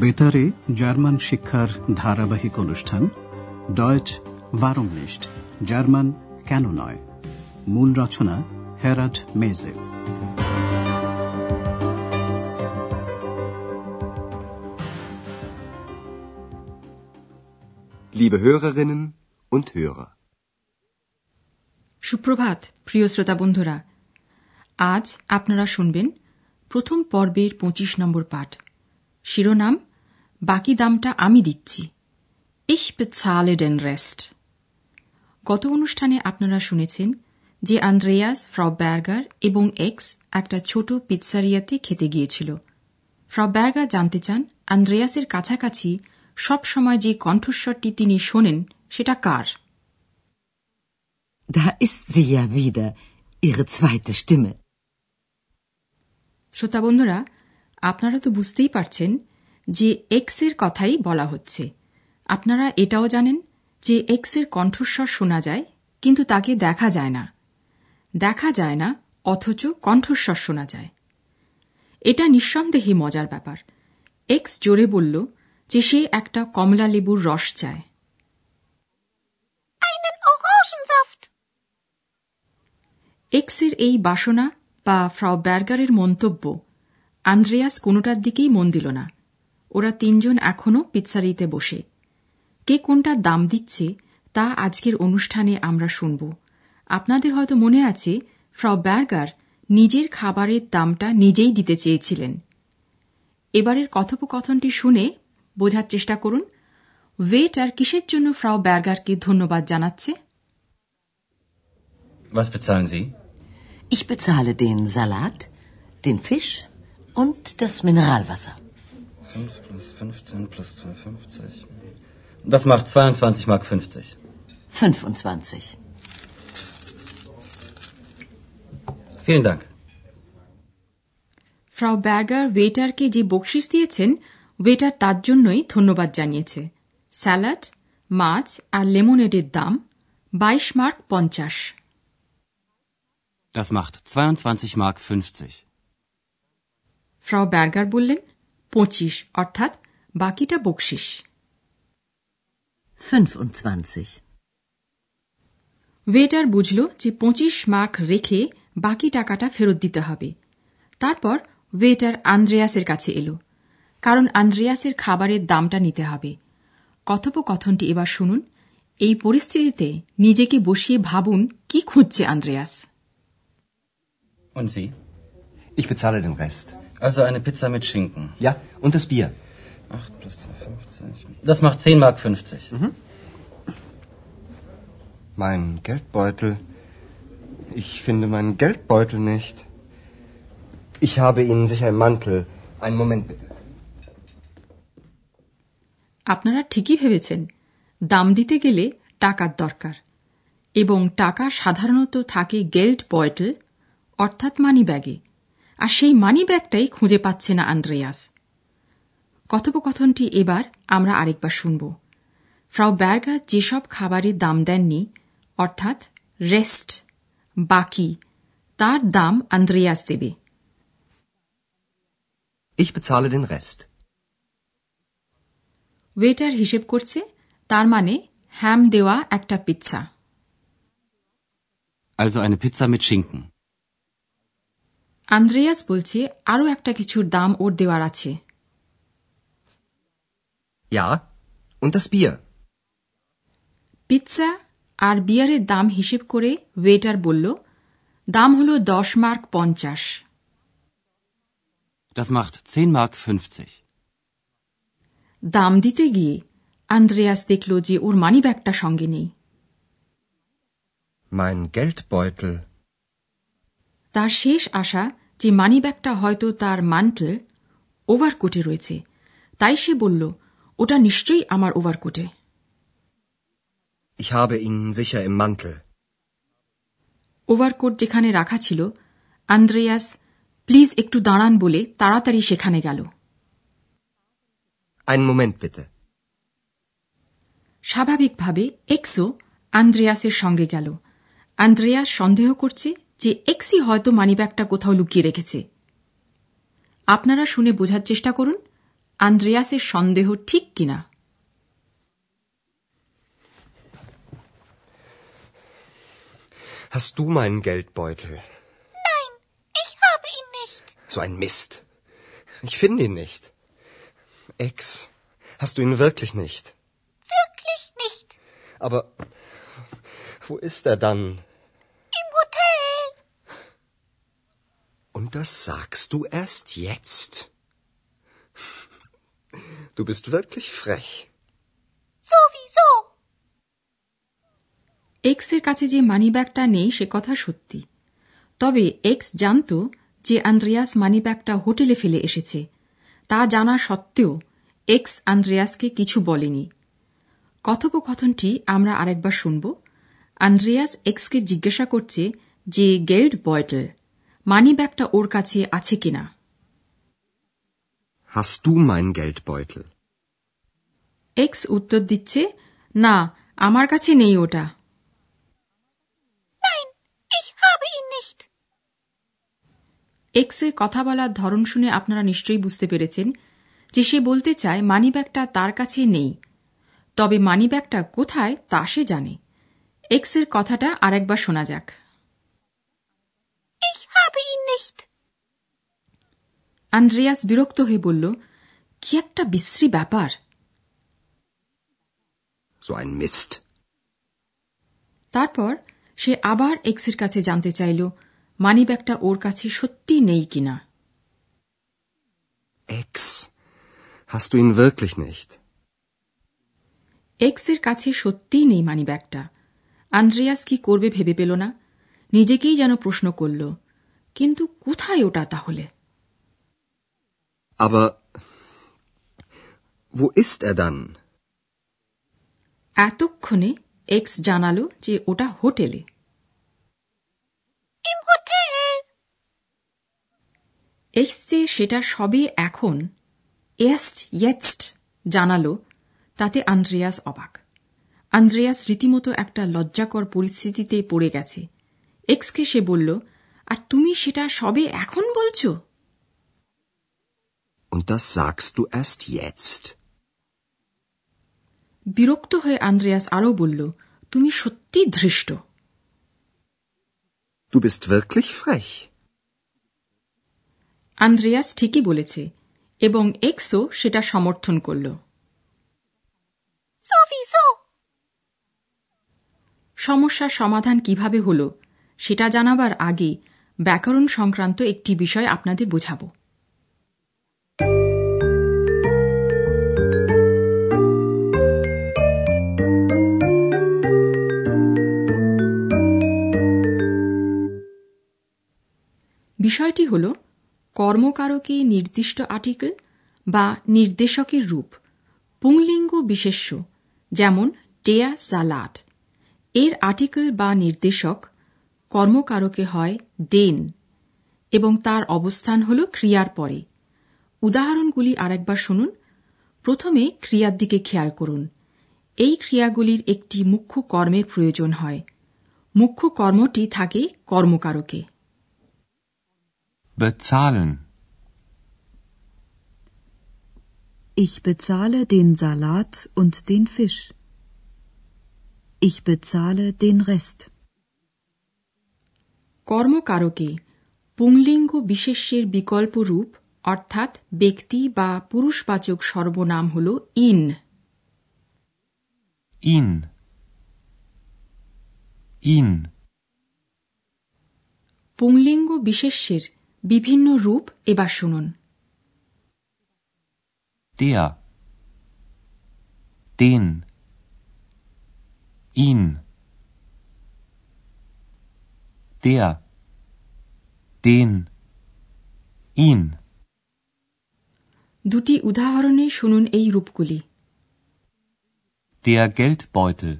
বেতারে জার্মান শিক্ষার ধারাবাহিক অনুষ্ঠান ডয়েচ ভারংলিস্ট জার্মান কেন নয়? মূল রচনা হেরাড মেজে। Liebe Hörerinnen und Hörer. সুপ্রভাত প্রিয় শ্রোতা বন্ধুরা। আজ আপনারা শুনবেন প্রথম পর্বের পঁচিশ নম্বর পাঠ। শিরোনাম বাকি দামটা আমি দিচ্ছি। বেzahle den রেস্ট গত অনুষ্ঠানে আপনারা শুনেছেন যে আন্দ্রেয়াস ফ্রাও ব্যার্গার এবং এক্স একটা ছোট পিৎসারিয়াতে খেতে গিয়েছিল। ফ্রাও ব্যার্গার জানতে চান আন্দ্রেয়াসের কাছাকাছি সব সময় যে কণ্ঠস্বরটি তিনি শোনেন সেটা কার? Da ist sie ja wieder, ihre zweite Stimme. শ্রোতা বন্ধুরা আপনারা তো বুঝতেই পারছেন যে এক্সের কথাই বলা হচ্ছে। আপনারা এটাও জানেন যে এক্সের কণ্ঠস্বর শোনা যায় কিন্তু তাকে দেখা যায় না। দেখা যায় না অথচ কণ্ঠস্বর শোনা যায়। এটা নিঃসন্দেহে মজার ব্যাপার। এক্স জোরে বলল যে সে একটা কমলা লেবুর রস চায়। এক্সের এই বাসনা বা ফ্রাও ব্যার্গারের মন্তব্য আন্দ্রেয়াস কোনোটার দিকেই মন দিল না। ওরা তিনজন এখনও পিৎসারিতে বসে কে কোনটার দাম দিচ্ছে তা আজকের অনুষ্ঠানে আমরা শুনব আপনাদের হয়তো মনে আছে ফ্রাও ব্যার্গার নিজের খাবারের দামটা নিজেই দিতে চেয়েছিলেন এবারের কথোপকথনটি শুনে বোঝার চেষ্টা করুন ওয়েটার কিসের জন্য ফ্রাও ব্যার্গারকে ধন্যবাদ জানাচ্ছে Was bezahlen Sie? Ich bezahle den Salat, den Fisch und das Mineralwasser. 5 plus 15 plus 2,50. Das macht 22 Mark 50. 25. Vielen Dank. Frau Berger ওয়েটারকে যে বকশিস দিয়েছেন ওয়েটার তার জন্যই ধন্যবাদ জানিয়েছে স্যালাড মাছ আর লেমনেডের দাম বাইশ মার্ক পঞ্চাশ Das macht 22 Mark 50. ফ্রাও ব্যার্গার বললেন পঁচিশ অর্থাৎ বাকিটা বকশিস 25. ওয়েটার বুঝল যে পঁচিশ মার্ক রেখে বাকি টাকাটা ফেরত দিতে হবে তারপর ওয়েটার আন্দ্রেয়াসের কাছে এলো কারণ আন্দ্রেয়াসের খাবারের দামটা নিতে হবে কথোপকথনটি এবার শুনুন এই পরিস্থিতিতে নিজেকে বসিয়ে ভাবুন কি খুঁজছে Andreas Und Sie? Ich bezahle den Rest. Also eine Pizza mit Schinken. Ja, und das Bier. 8 plus 2,50. Das macht 10 Mark 50. Mein Geldbeutel. Ich finde meinen Geldbeutel nicht. Ich habe Ihnen sicher im Mantel. Einen Moment bitte. আপনারা ঠিকই ভেবেছেন দাম দিতে গেলে টাকার দরকার এবং টাকা সাধারণত থাকে গেল্ড বয়টেল অর্থাৎ মানি ব্যাগে আর সেই মানি ব্যাগটাই খুঁজে পাচ্ছে না আন্দ্রেয়াস কথোপকথনটি এবার আমরা আরেকবার শুনব ফ্রাও ব্যার্গার যেসব খাবারের দাম দেননি অর্থাৎ রেস্ট বাকি তার দাম আন্দ্রেয়াস দেবে Ich bezahle den Rest. Waiter হিসেব করছে তার মানে হ্যাম দেওয়া একটা pizza Also eine Pizza mit Schinken. Andreas বলছে আরও একটা কিছুর দাম ওর দেওয়ার আছে Ja, und das Bier. Pizza আর বিয়ারের দাম হিসেব করে ওয়েটার বলল দাম হল দশ মার্ক পঞ্চাশ Das macht 10 Mark 50. দাম দিতে গিয়ে আন্দ্রেয়াস দেখল যে ওর মানিব্যাগটা সঙ্গে নেই Mein Geldbeutel. তার শেষ আশা যে মানিব্যাগটা হয়তো তার মান্টল ওভারকোটে রয়েছে তাই সে বলল ওটা নিশ্চয়ই আমার ওভারকোটে Ich habe ihn sicher im Mantel. Overcoat যেখানে রাখা ছিল আন্দ্রেয়াস প্লিজ একটু দাঁড়ান বলে তাড়াতাড়ি সেখানে গেল Einen Moment bitte. স্বাভাবিকভাবে এক্সও আন্দ্রেয়াসের সঙ্গে গেল আন্দ্রেয়াস সন্দেহ করছে যে এক্সই হয়তো মানিব্যাগটা কোথাও লুকিয়ে রেখেছে আপনারা শুনে বোঝার চেষ্টা করুন আন্দ্রেয়াসের সন্দেহ ঠিক কিনা Hast du meinen Geldbeutel? Nein, ich habe ihn nicht. So ein Mist. Ich finde ihn nicht. Ex, hast du ihn wirklich nicht? Wirklich nicht. Aber wo ist er dann? Und das sagst du erst jetzt? Du bist wirklich frech. Sowieso. এক্সের কাছে যে মানিব্যাগটা নেই সে কথা সত্যি তবে x জানত যে Andreas মানিব্যাগটা হোটেলে ফেলে এসেছে তা জানা সত্ত্বেও এক্স আন্দ্রেয়াসকে কিছু বলেনি কথোপকথনটি আমরা আরেকবার শুনব আন্দ্রেয়াস এক্সকে জিজ্ঞাসা করছে যে গেল্ড বয়টল মানিব্যাগটা ওর কাছে আছে কিনা? Hast du meinen Geldbeutel? X উত্তর দিচ্ছে না আমার কাছে নেই ওটা। Nein, ich habe ihn nicht. এক্সের কথা বলার ধরন শুনে আপনারা নিশ্চয়ই বুঝতে পেরেছেন যে সে বলতে চায় মানিব্যাগটা তার কাছে নেই। তবে মানিব্যাগটা কোথায় তা সে জানে। এক্সের কথাটা আরেকবার শোনা যাক Ich habe ihn nicht. Andreas বিরক্ত হয়ে বলল কি একটা বিশ্রী ব্যাপার। তারপর সে আবার এক্সের কাছে জানতে চাইল মানিব্যাগটা ওর কাছে সত্যি নেই কিনা Ex, hast du ihn wirklich nicht? এক্সের কাছে সত্যিই নেই মানিব্যাগটা আন্দ্রেয়াস কি করবে ভেবে পেল না। নিজেকেই যেন প্রশ্ন করল কিন্তু কোথায় ওটা তাহলে? Aber wo ist er dann? এতক্ষণে এক্স জানালো যে ওটা হোটেলে Im Hotel. এক্স যে সেটা সবে এখন এস্ট ইয়েস্ট জানালো তাতে আন্দ্রেয়াস অবাক আন্দ্রেয়াস রীতিমতো একটা লজ্জাকর পরিস্থিতিতে পড়ে গেছে এক্সকে সে বলল আর তুমি সেটা সবে এখন বলছো Und das sagst du erst jetzt? বিরক্ত হয়ে আন্দ্রেয়াস আরও বলল তুমি সত্যি ধৃষ্ট Du bist wirklich frech. Andreas ঠিকই বলেছে এবং এক্সও সেটা সমর্থন করল. সমস্যার সমাধান কীভাবে হল সেটা জানাবার আগে ব্যাকরণ সংক্রান্ত একটি বিষয় আপনাদের বোঝাব বিষয়টি হল কর্মকারকে নির্দিষ্ট আর্টিকেল বা নির্দেশকের রূপ, পুংলিঙ্গ বিশেষ্য, যেমন টেয়া জালাট এর আর্টিকেল বা নির্দেশক কর্মকারকে হয় ডেন এবং তার অবস্থান হল ক্রিয়ার পরে। উদাহরণগুলি আরেকবার শুনুন। প্রথমে ক্রিয়ার দিকে খেয়াল করুন। এই ক্রিয়াগুলির একটি মুখ্য কর্মের প্রয়োজন হয়। মুখ্য কর্মটি থাকে কর্মকারকে। Bezahlen. Ich bezahle den Salat und den Fisch. Ich bezahle den Rest. কর্মকারকে পুংলিঙ্গ বিশেষ্যের বিকল্প রূপ অর্থাৎ ব্যক্তি বা পুরুষবাচক সর্বনাম হল ইন Ihn. Ihn. পুংলিঙ্গ বিশেষ্যের বিভিন্ন রূপ এবার শুনুন Der. Den. Ihn. Der. Den. Ihn. দুটি উদাহরণে শুনুন এই রূপগুলি Der Geldbeutel.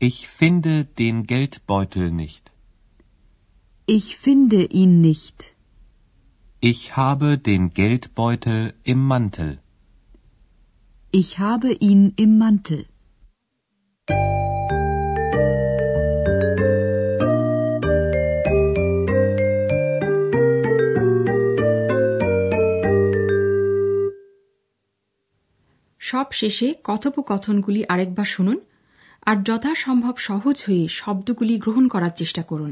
Ich finde den Geldbeutel nicht. Ich finde ihn nicht. Ich habe den Geldbeutel im Mantel. Ich habe ihn im Mantel. সব শেষে কথোপকথনগুলি আরেকবার শুনুন আর যথাসম্ভব সহজ হয়ে শব্দগুলি গ্রহণ করার চেষ্টা করুন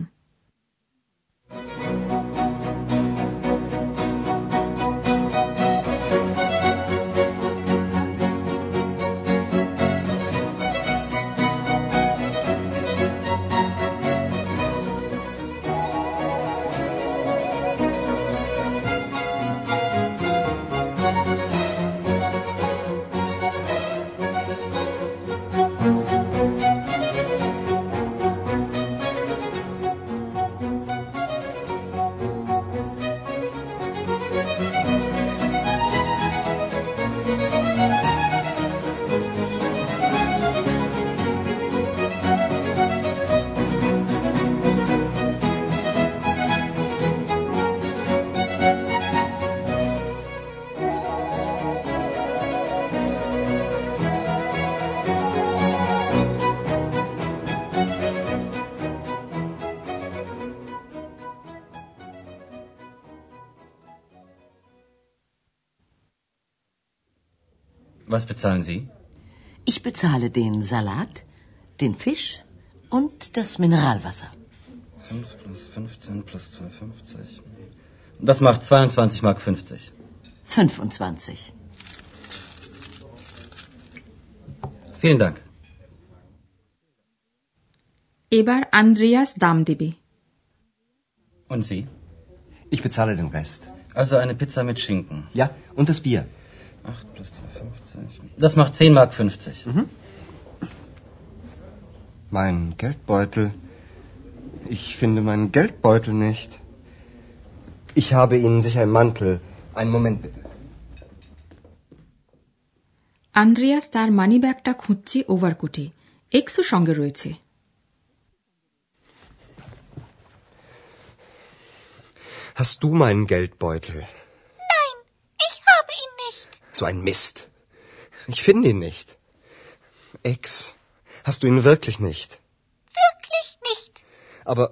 Was bezahlen Sie? Ich bezahle den Salat, den Fisch und das Mineralwasser. 5 plus 15 plus 2,50. Das macht 22 Mark 50. 25. Vielen Dank. এবার আন্দ্রেয়াস দাম দেবে Und Sie? Ich bezahle den Rest. Also eine Pizza mit Schinken. Ja, und das Bier. 8 plus 2,50. Das macht 10 Mark 50. Mein Geldbeutel. Ich finde meinen Geldbeutel nicht. Ich habe Ihnen sicher einen Mantel. Einen Moment bitte. Andreas তার মানিব্যাগটা খুঁজছে ওভারকোটে এক্সও সঙ্গে রয়েছে Hast du meinen Geldbeutel? So ein Mist. Ich finde ihn nicht. Ex, hast du ihn wirklich nicht? Wirklich nicht. Aber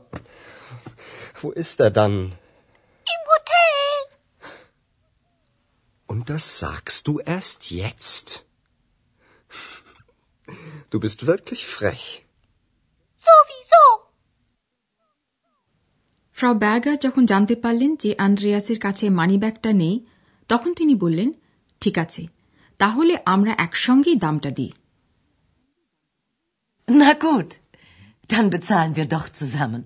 wo ist er dann? Im Hotel. Und das sagst du erst jetzt? Du bist wirklich frech. Sowieso. ফ্রাউ Berger যখন জানতে পারলেন যে আন্দ্রেয়াসের কাছে মানিব্যাগটা নেই তখন তিনি বললেন ঠিক আছে তাহলে আমরা একসঙ্গেই দামটা দিই। Na gut, dann bezahlen wir doch zusammen.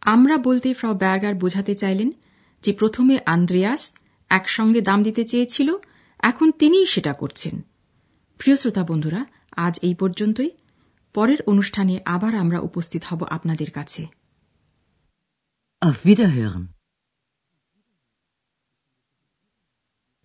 আমরা বলতে ফ্রাউ ব্যার্গার বোঝাতে চাইলেন যে প্রথমে আন্দ্রেয়াস একসঙ্গে দাম দিতে চেয়েছিল এখন তিনিই সেটা করছেন। প্রিয় শ্রোতা বন্ধুরা আজ এই পর্যন্তই। পরের অনুষ্ঠানে আবার আমরা উপস্থিত হব আপনাদের কাছে। Auf Wiederhören.